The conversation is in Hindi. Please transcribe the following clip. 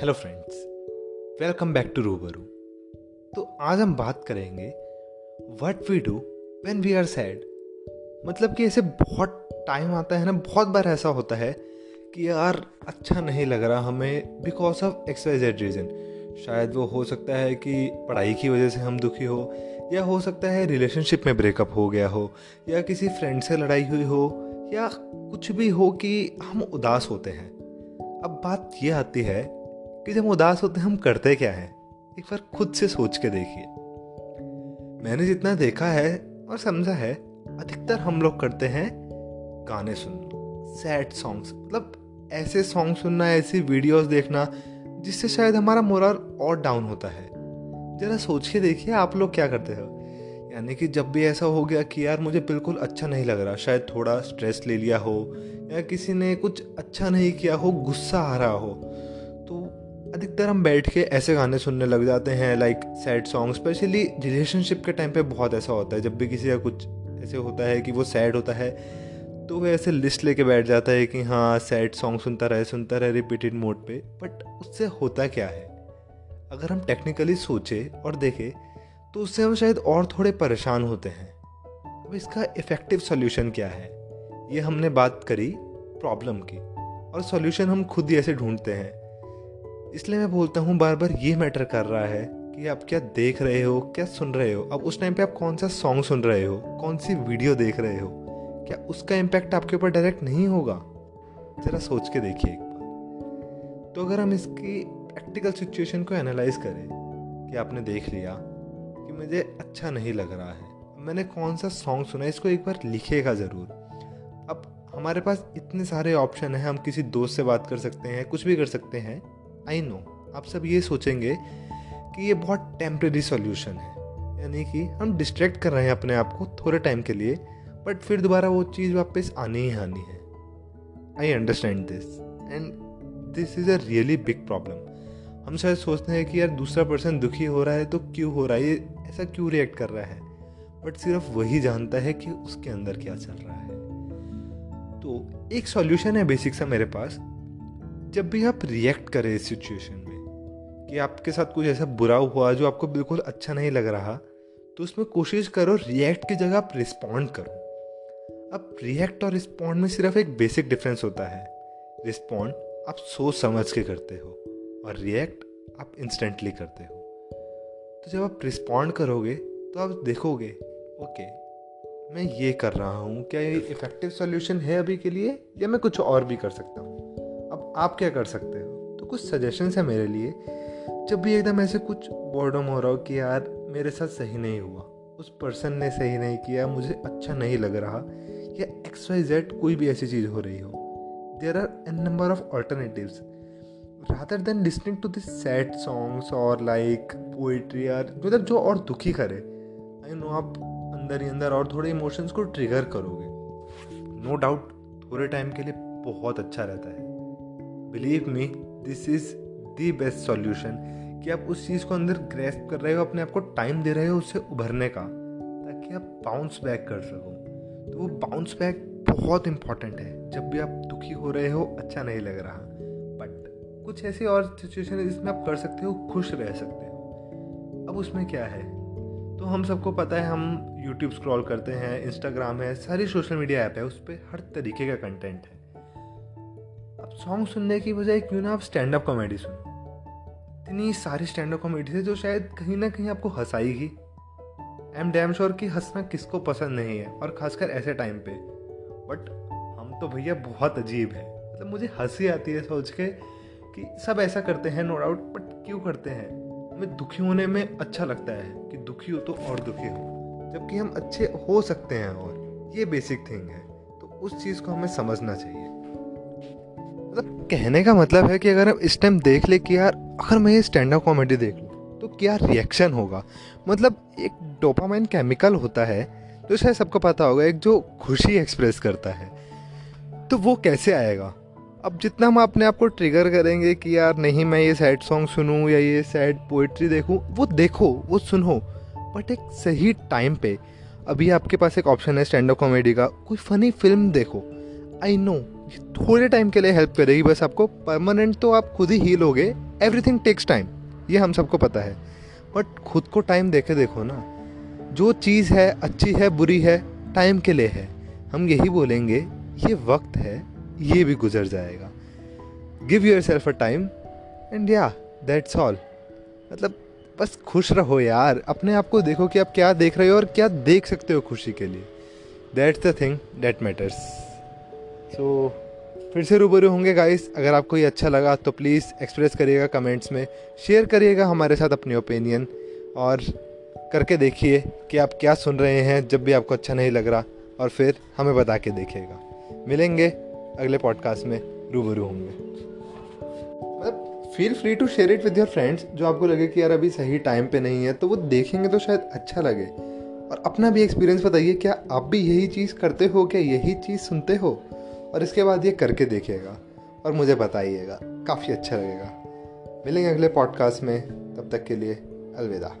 Hello friends welcome back to Rubaru तो आज हम बात करेंगे what we do when we are sad मतलब कि ऐसे बहुत टाइम आता है ना, बहुत बार ऐसा होता है कि यार अच्छा नहीं लग रहा हमें बिकॉज़ ऑफ़ एक्सवाइजेड रीज़न शायद वो हो सकता है कि पढ़ाई की वजह से हम दुखी हो, या हो सकता है रिलेशनशिप में ब्रेकअप हो गया हो, या किसी फ्रेंड से लड़ाई हुई हो, या कुछ भी हो कि हम उदास होते हैं। अब बात यह आती है कि जब उदास होते हम करते क्या हैं? एक बार खुद से सोच के देखिए। मैंने जितना देखा है और समझा है, अधिकतर हम लोग करते हैं गाने सुनना। सैड सॉन्ग्स मतलब ऐसे सॉन्ग सुनना, ऐसी वीडियोस देखना, जिससे शायद हमारा मोरल और डाउन होता है। जरा सोच के देखिए, आप लोग क्या करते हो? यानी कि जब भी ऐसा हो गया कि यार मुझे बिल्कुल अच्छा नहीं लग रहा, शायद थोड़ा स्ट्रेस ले लिया हो, या किसी ने कुछ अच्छा नहीं किया हो, गुस्सा आ रहा हो अधिकतर हम बैठ के ऐसे गाने सुनने लग जाते हैं like sad song specially relationship के टाइम पे बहुत ऐसा होता है। जब भी किसी का कुछ ऐसे होता है कि वो सैड होता है तो वह ऐसे लिस्ट लेके बैठ जाता है कि हाँ सैड सॉन्ग सुनता रहे सुनता रहे रिपीटेड मोड पे। बट उससे होता क्या है? अगर हम टेक्निकली सोचें और देखें तो उससे हम शायद और थोड़े परेशान होते हैं। अब इसका इफ़ेक्टिव सोल्यूशन क्या है? ये हमने बात करी प्रॉब्लम की। और सॉल्यूशन हम खुद ही ऐसे ढूंढते हैं। इसलिए मैं बोलता हूँ बार बार ये मैटर कर रहा है कि आप क्या देख रहे हो, क्या सुन रहे हो? अब उस टाइम पे आप कौन सा सॉन्ग सुन रहे हो? कौन सी वीडियो देख रहे हो? क्या उसका इम्पैक्ट आपके ऊपर डायरेक्ट नहीं होगा? ज़रा सोच के देखिए एक बार। तो अगर हम इसकी प्रैक्टिकल सिचुएशन को एनालाइज करें कि आपने देख लिया कि मुझे अच्छा नहीं लग रहा है, मैंने कौन सा सॉन्ग सुना इसको एक बार लिखेगा ज़रूर। अब हमारे पास इतने सारे ऑप्शन हैं, हम किसी दोस्त से बात कर सकते हैं, कुछ भी कर सकते हैं आई नो आप सब ये सोचेंगे कि ये बहुत टेम्प्रेरी सॉल्यूशन है। यानी कि हम डिस्ट्रैक्ट कर रहे हैं अपने आप को थोड़े टाइम के लिए बट फिर दोबारा वो चीज़ वापस आनी ही आनी है। I understand this and this is a really big problem हम शायद सोचते हैं कि यार दूसरा पर्सन दुखी हो रहा है तो क्यों हो रहा है? ये ऐसा क्यों रिएक्ट कर रहा है? बट सिर्फ़ वही जानता है कि उसके अंदर क्या चल रहा है। तो एक सॉल्यूशन है बेसिक सा मेरे पास जब भी आप रिएक्ट करें इस सिचुएशन में कि आपके साथ कुछ ऐसा बुरा हुआ जो आपको बिल्कुल अच्छा नहीं लग रहा तो उसमें कोशिश करो रिएक्ट की जगह आप रिस्पॉन्ड करो। अब रिएक्ट और रिस्पॉन्ड में सिर्फ़ एक बेसिक डिफरेंस होता है। रिस्पॉन्ड आप सोच समझ के करते हो और रिएक्ट आप इंस्टेंटली करते हो। तो जब आप रिस्पॉन्ड करोगे तो आप देखोगे ओके मैं ये कर रहा हूँ, क्या ये इफ़ेक्टिव सॉल्यूशन है अभी के लिए या मैं कुछ और भी कर सकता हूँ? आप क्या कर सकते हो? तो कुछ सजेशंस है मेरे लिए। जब भी एकदम ऐसे कुछ बॉर्डम हो रहा हो कि यार, मेरे साथ सही नहीं हुआ, उस पर्सन ने सही नहीं किया, मुझे अच्छा नहीं लग रहा, या एक्स वाई जेड कोई भी ऐसी चीज़ हो रही हो there are N number of alternatives rather than listening to this sad songs और लाइक पोइट्री or मतलब जो और दुखी करे आई नो आप अंदर ही अंदर और थोड़े इमोशंस को ट्रिगर करोगे। नो no डाउट थोड़े टाइम के लिए बहुत अच्छा रहता है। Believe me this is the best solution कि आप उस चीज़ को अंदर ग्रेस्प कर रहे हो, अपने आप को टाइम दे रहे हो उससे उभरने का, ताकि आप बाउंस बैक कर सको। तो वो बाउंस बैक बहुत इंपॉर्टेंट है। जब भी आप दुखी हो रहे हो अच्छा नहीं लग रहा। बट कुछ ऐसी और सिचुएशन है जिसमें आप कर सकते हो, खुश रह सकते हो। अब उसमें क्या है? तो हम सबको पता है, हम यूट्यूब स्क्रॉल करते हैं इंस्टाग्राम है, सारी सोशल मीडिया ऐप है, उस पर हर तरीके का कंटेंट है। अब सॉन्ग सुनने की बजाय क्यों ना आप स्टैंड अप कॉमेडी सुनो। इतनी सारी स्टैंड अप कॉमेडी है जो शायद कहीं ना कहीं आपको हंसाएगी। आई एम डैम श्योर कि हंसना किसको पसंद नहीं है, और खासकर ऐसे टाइम पे। बट हम तो भैया बहुत अजीब है। मतलब मुझे हँसी आती है सोच के कि सब ऐसा करते हैं नो डाउट बट क्यों करते हैं? हमें दुखी होने में अच्छा लगता है कि दुखी हो तो और दुखी हो। जबकि हम अच्छे हो सकते हैं और ये बेसिक थिंग है। तो उस चीज़ को हमें समझना चाहिए। मतलब कहने का मतलब है कि अगर हम इस टाइम देख ले कि यार, अगर मैं ये स्टैंड अप कॉमेडी देख लूँ तो क्या रिएक्शन होगा? मतलब एक डोपामाइन केमिकल होता है जो शायद सबको पता होगा, एक जो खुशी एक्सप्रेस करता है तो वो कैसे आएगा? अब जितना हम अपने आप को ट्रिगर करेंगे कि यार, नहीं, मैं ये सैड सॉन्ग सुनूँ या ये सैड पोइट्री देखूँ, वो देखो, वो सुनो बट एक सही टाइम पे, अभी आपके पास एक ऑप्शन है स्टैंड अप कॉमेडी का, कोई फ़नी फ़िल्म देखो आई नो थोड़े टाइम के लिए हेल्प करेगी, बस आपको परमानेंट तो आप खुद ही हील हो गए एवरीथिंग टेक्स टाइम ये हम सबको पता है। बट खुद को टाइम देखे देखो ना। जो चीज़ है, अच्छी है, बुरी है टाइम के लिए है। हम यही बोलेंगे, ये वक्त है, ये भी गुजर जाएगा। Give yourself a time and या दैट्स ऑल मतलब बस खुश रहो यार। अपने आप को देखो कि आप क्या देख रहे हो और क्या देख सकते हो खुशी के लिए। That's the thing that matters so so, फिर से रूबरू होंगे गाइस अगर आपको ये अच्छा लगा तो प्लीज़ एक्सप्रेस करिएगा कमेंट्स में. शेयर करिएगा हमारे साथ अपनी ओपिनियन और करके देखिए कि आप क्या सुन रहे हैं जब भी आपको अच्छा नहीं लग रहा. और फिर हमें बता के देखिएगा. मिलेंगे अगले पॉडकास्ट में. रूबरू होंगे. मतलब feel free to share it with your friends जो आपको लगे कि यार अभी सही टाइम पे नहीं है तो वो देखेंगे तो शायद अच्छा लगे. और अपना भी एक्सपीरियंस बताइए क्या आप भी यही चीज़ करते हो? क्या यही चीज़ सुनते हो? और इसके बाद ये करके देखिएगा और मुझे बताइएगा। काफ़ी अच्छा लगेगा। मिलेंगे अगले पॉडकास्ट में। तब तक के लिए अलविदा।